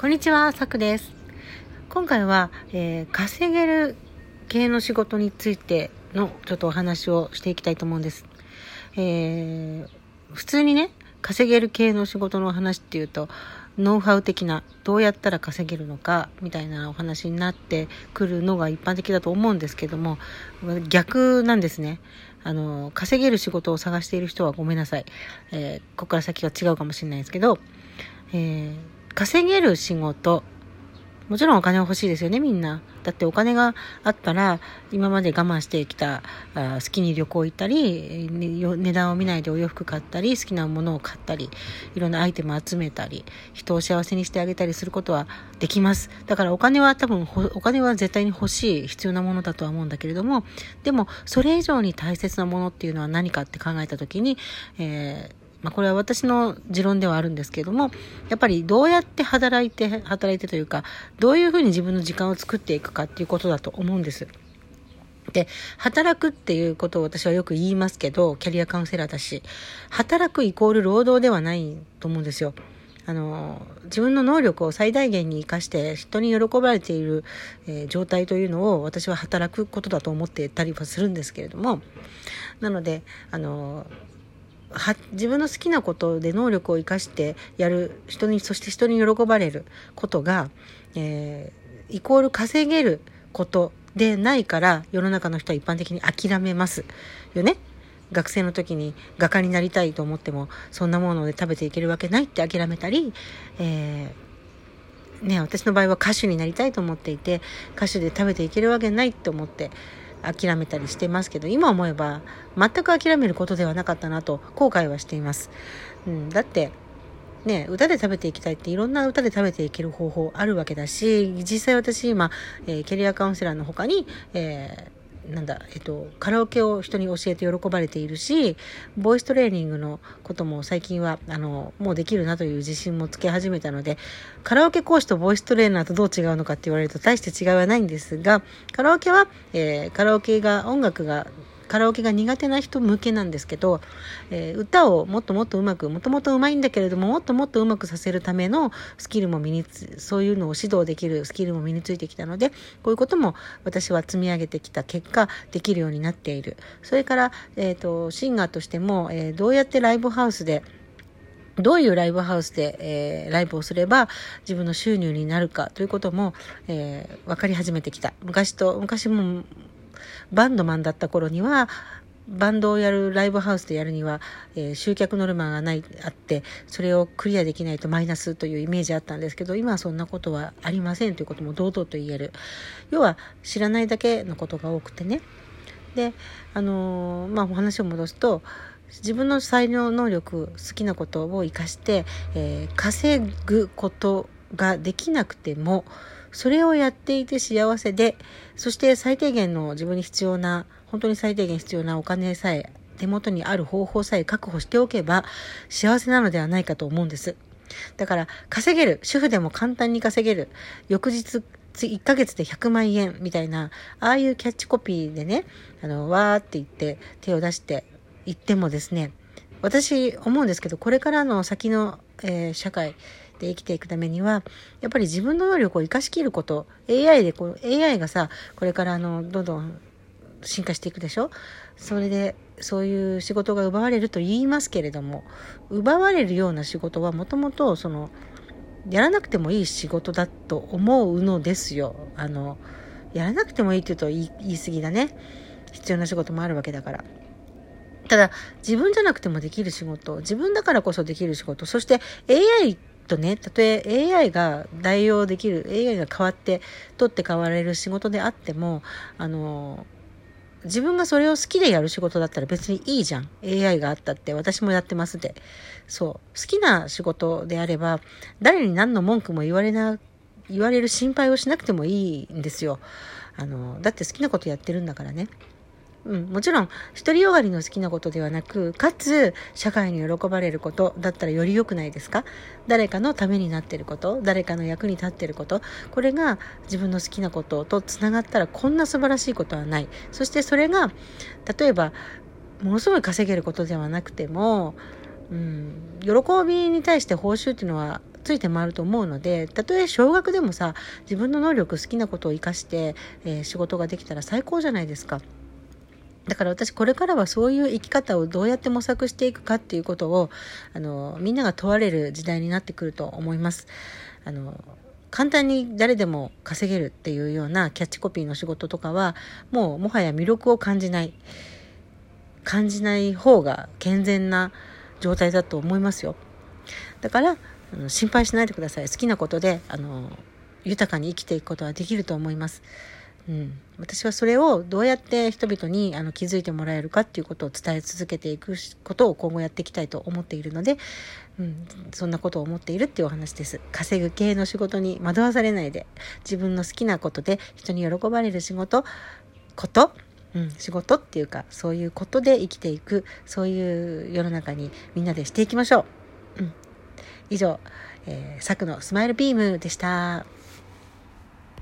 こんにちは、さくです。今回は、えー、稼げる系の仕事についてのちょっとお話をしていきたいと思うんです。えー、普通にね、稼げる系の仕事の話っていうと、ノウハウ的な、どうやったら稼げるのか、みたいなお話になってくるのが一般的だと思うんですけども、逆なんですね。あの、稼げる仕事を探している人はごめんなさい。えー、ここから先は違うかもしれないですけど、えー、稼げる仕事もちろんお金は欲しいですよね、みんな。だってお金があったら、今まで我慢してきた、あ好きに旅行行ったり、値段を見ないでお洋服買ったり、好きなものを買ったり、いろんなアイテムを集めたり、人を幸せにしてあげたりすることはできます。だからお金は多分、お金は絶対に欲しい、必要なものだとは思うんだけれども、でも、それ以上に大切なものっていうのは何かって考えたときに、えーまあ、これは私の持論ではあるんですけども、やっぱりどうやって働いて、働いてというか、どういうふうに自分の時間を作っていくかっていうことだと思うんです。で、働くっていうことを私はよく言いますけど、キャリアカウンセラーだし、働くイコール労働ではないと思うんですよ。あの、自分の能力を最大限に活かして人に喜ばれている、えー、状態というのを私は働くことだと思っていたりはするんですけれども、なので、あの、は自分の好きなことで能力を生かしてやる人にそして人に喜ばれることが、えー、イコール稼げることでないから世の中の人は一般的に諦めますよね？学生の時に画家になりたいと思ってもそんなもので食べていけるわけないって諦めたり、えー、ね、私の場合は歌手になりたいと思っていて歌手で食べていけるわけないって思って諦めたりしてますけど今思えば全く諦めることではなかったなと後悔はしています、うん、だってね歌で食べていきたいっていろんな歌で食べていける方法あるわけだし実際私今、えー、キャリアカウンセラーの他に、えーなんだ、えっと、カラオケを人に教えて喜ばれているし、ボイストレーニングのことも最近は、あの、もうできるなという自信もつけ始めたので、カラオケ講師とボイストレーナーとどう違うのかって言われると大して違いはないんですが、カラオケは、えー、カラオケが、音楽がカラオケが苦手な人向けなんですけど、えー、歌をもっともっとうまく、もともとうまいんだけれども、もっともっとうまくさせるためのスキルも身につ、そういうのを指導できるスキルも身についてきたので、こういうことも私は積み上げてきた結果、できるようになっている。それから、えっ、ー、と、シンガーとしても、えー、どうやってライブハウスで、どういうライブハウスで、えー、ライブをすれば自分の収入になるかということも、えー、分かり始めてきた。昔と、昔もバンドマンだった頃には、バンドをやるライブハウスでやるには、えー、集客ノルマがないあってそれをクリアできないとマイナスというイメージあったんですけど今はそんなことはありませんということも堂々と言える。要は知らないだけのことが多くてね。であのー、まあお話を戻すと自分の才能能力好きなことを生かして、えー、稼ぐことができなくてもそれをやっていて幸せで、そして最低限の自分に必要な、本当に最低限必要なお金さえ、手元にある方法さえ確保しておけば幸せなのではないかと思うんです。だから稼げる、主婦でも簡単に稼げる、翌日1ヶ月で100万円みたいな、ああいうキャッチコピーでね、あの、わーって言って手を出して言ってもですね、私思うんですけど、これからの先の、えー、社会、で生きていくためには、やっぱり自分の能力を生かしきること、AI でこう、AI がさ、これからあの、どんどん進化していくでしょ？それで、そういう仕事が奪われると言いますけれども、奪われるような仕事はもともと、その、やらなくてもいい仕事だと思うのですよ。あの、やらなくてもいいって言うと言い言い過ぎだね。必要な仕事もあるわけだから。ただ、自分じゃなくてもできる仕事、自分だからこそできる仕事、そして AI とね、たとえ AI が代用できる、AI が変わって、取って変われる仕事であっても、あの、自分がそれを好きでやる仕事だったら別にいいじゃん。AI があったって私もやってますで。そう。好きな仕事であれば、誰に何の文句も言われな、言われる心配をしなくてもいいんですよ。あの、だって好きなことやってるんだからね。うん、もちろん、独りよがりの好きなことではなく、かつ、社会に喜ばれることだったらより良くないですか？誰かのためになってること、誰かの役に立ってること、これが自分の好きなことと繋がったらこんな素晴らしいことはない。そしてそれが、例えば、ものすごい稼げることではなくても、うん、喜びに対して報酬っていうのはついて回ると思うのでたとえ少額でもさ自分の能力好きなことを生かして、えー、仕事ができたら最高じゃないですか。だから私これからはそういう生き方をどうやって模索していくかっていうことをあのみんなが問われる時代になってくると思います。あの簡単に誰でも稼げるっていうようなキャッチコピーの仕事とかはもうもはや魅力を感じない。感じない方が健全な状態だと思いますよ。だから心配しないでください。好きなことであの豊かに生きていくことはできると思います。うん、私はそれをどうやって人々にあの気づいてもらえるかっていうことを伝え続けていくことを今後やっていきたいと思っているので、うん、そんなことを思っているっていうお話です。稼ぐ系の仕事に惑わされないで自分の好きなことで人に喜ばれる仕事ことうん、仕事っていうかそういうことで生きていくそういう世の中にみんなでしていきましょう。うん、以上、えー、サクのスマイルビームでした。